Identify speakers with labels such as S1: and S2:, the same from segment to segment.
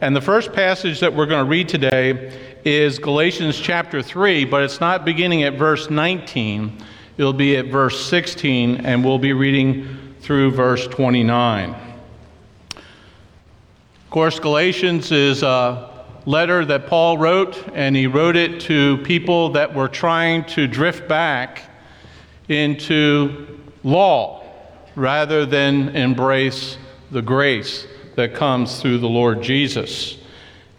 S1: And the first passage that we're going to read today is Galatians chapter 3, but it's not beginning at verse 19. It'll be at verse 16, and we'll be reading through verse 29. Of course, Galatians is a letter that Paul wrote, and he wrote it to people that were trying to drift back into law rather than embrace the grace that comes through the Lord Jesus.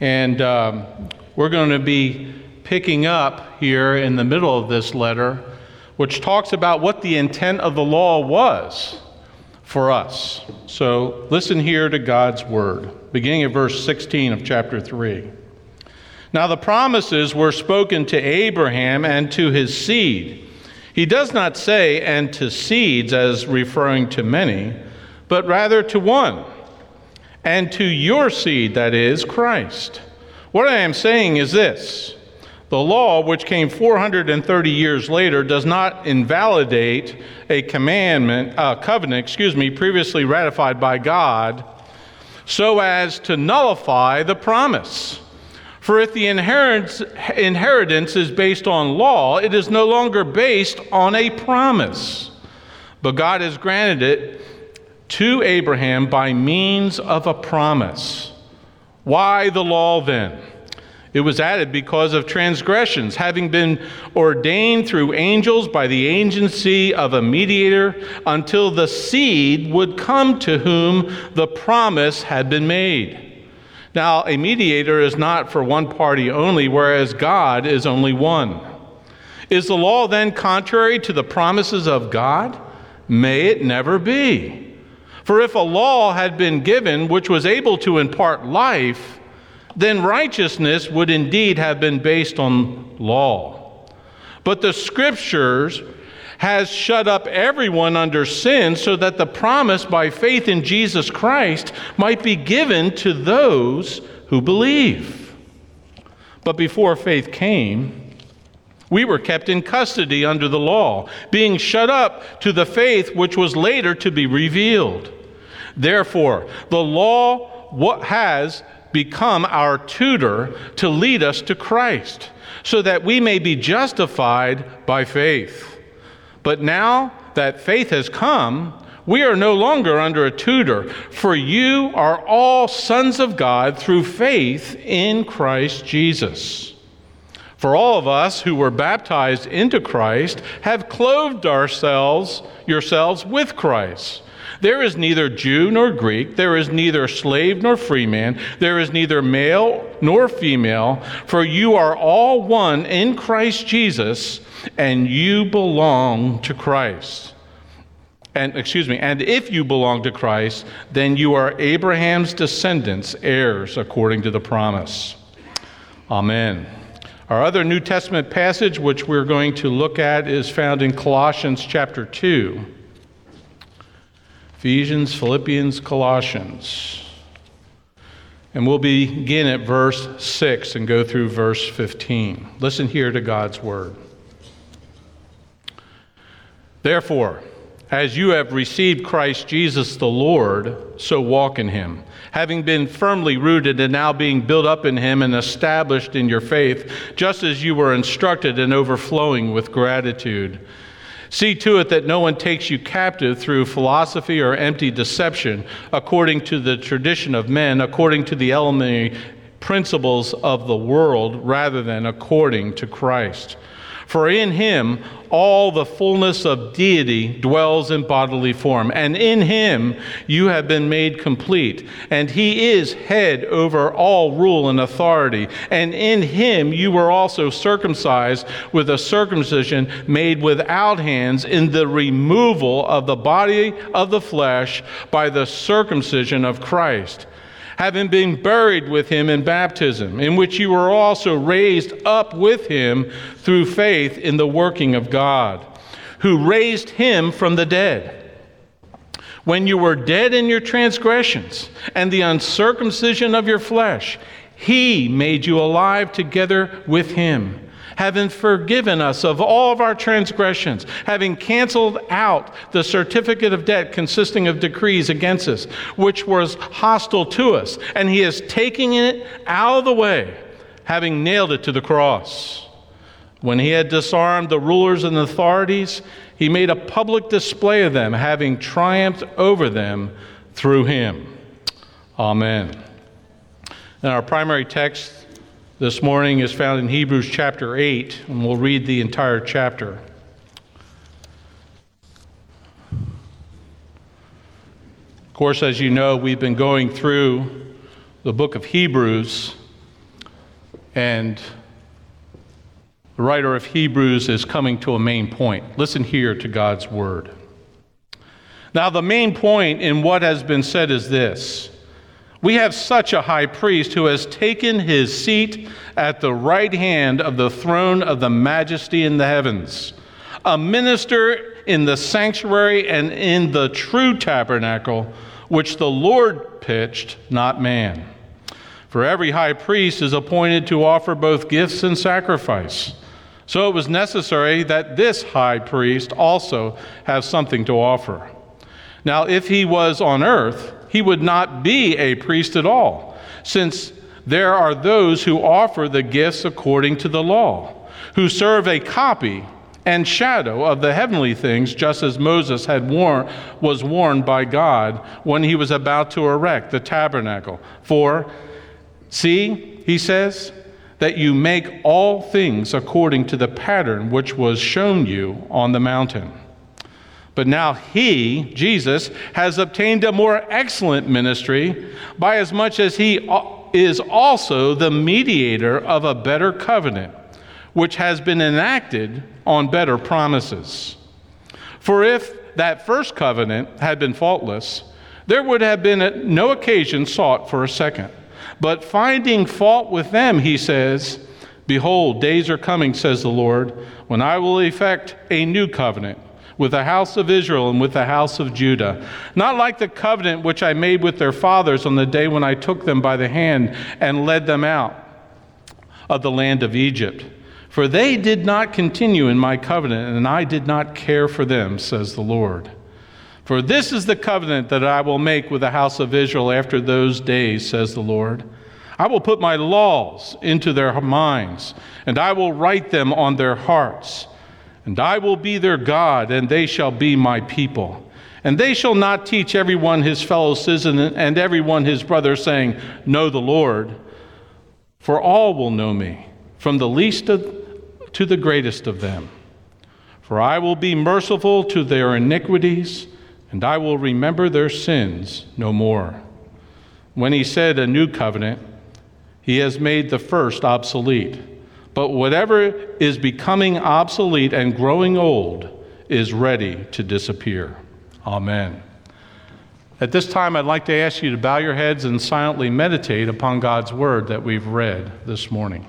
S1: And um, we're going to be picking up here in the middle of this letter, which talks about what the intent of the law was for us. So listen here to God's word, beginning at verse 16 of chapter 3. Now the promises were spoken to Abraham and to his seed. He does not say, and to seeds as referring to many, but rather to one and to your seed, that is, Christ. What I am saying is this the law, which came 430 years later, does not invalidate a commandment, a covenant, excuse me, previously ratified by God, so as to nullify the promise. For if the inheritance is based on law, it is no longer based on a promise. But God has granted it to Abraham by means of a promise. Why the law then? It was added because of transgressions, having been ordained through angels by the agency of a mediator until the seed would come to whom the promise had been made. Now, a mediator is not for one party only, whereas God is only one. Is the law then contrary to the promises of God? May it never be. For if a law had been given which was able to impart life, then righteousness would indeed have been based on law. But the scriptures has shut up everyone under sin so that the promise by faith in Jesus Christ might be given to those who believe. But before faith came, we were kept in custody under the law, being shut up to the faith which was later to be revealed. Therefore, the law what has become our tutor to lead us to Christ, so that we may be justified by faith. But now that faith has come, we are no longer under a tutor, for you are all sons of God through faith in Christ Jesus. For all of us who were baptized into Christ have clothed ourselves yourselves with Christ. There is neither Jew nor Greek, there is neither slave nor freeman, there is neither male nor female, for you are all one in Christ Jesus, and you belong to Christ. And excuse me, and if you belong to Christ, then you are Abraham's descendants, heirs according to the promise. Amen. Our other New Testament passage which we're going to look at is found in Colossians chapter 2. Ephesians, Philippians, Colossians. And we'll begin at verse 6 and go through verse 15. Listen here to God's word. Therefore, as you have received Christ Jesus the Lord, so walk in him, having been firmly rooted and now being built up in him and established in your faith, just as you were instructed and overflowing with gratitude. See to it that no one takes you captive through philosophy or empty deception, according to the tradition of men, according to the elementary principles of the world, rather than according to Christ. For in him all the fullness of deity dwells in bodily form, and in him you have been made complete. And he is head over all rule and authority. And in him you were also circumcised with a circumcision made without hands in the removal of the body of the flesh by the circumcision of Christ having been buried with him in baptism, in which you were also raised up with him through faith in the working of God, who raised him from the dead. When you were dead in your transgressions and the uncircumcision of your flesh, he made you alive together with him having forgiven us of all of our transgressions, having canceled out the certificate of debt consisting of decrees against us, which was hostile to us, and he is taking it out of the way, having nailed it to the cross. When he had disarmed the rulers and authorities, he made a public display of them, having triumphed over them through him. Amen. In our primary text this morning is found in Hebrews chapter 8, and we'll read the entire chapter. Of course, as you know, we've been going through the book of Hebrews, and the writer of Hebrews is coming to a main point. Listen here to God's word. Now, the main point in what has been said is this we have such a high priest who has taken his seat at the right hand of the throne of the majesty in the heavens, a minister in the sanctuary and in the true tabernacle, which the Lord pitched, not man. For every high priest is appointed to offer both gifts and sacrifice. So it was necessary that this high priest also have something to offer. Now, if he was on earth, he would not be a priest at all, since there are those who offer the gifts according to the law, who serve a copy and shadow of the heavenly things, just as Moses had warned, was warned by God when he was about to erect the tabernacle. For, see, he says, that you make all things according to the pattern which was shown you on the mountain. But now he, Jesus, has obtained a more excellent ministry, by as much as he is also the mediator of a better covenant, which has been enacted on better promises. For if that first covenant had been faultless, there would have been no occasion sought for a second. But finding fault with them, he says, Behold, days are coming, says the Lord, when I will effect a new covenant with the house of Israel and with the house of Judah. Not like the covenant which I made with their fathers on the day when I took them by the hand and led them out of the land of Egypt. For they did not continue in my covenant, and I did not care for them, says the Lord. For this is the covenant that I will make with the house of Israel after those days, says the Lord. I will put my laws into their minds, and I will write them on their hearts. And I will be their God, and they shall be my people. And they shall not teach everyone his fellow citizen and everyone his brother, saying, Know the Lord. For all will know me, from the least of, to the greatest of them. For I will be merciful to their iniquities, and I will remember their sins no more. When he said a new covenant, he has made the first obsolete. But whatever is becoming obsolete and growing old is ready to disappear. Amen. At this time, I'd like to ask you to bow your heads and silently meditate upon God's word that we've read this morning.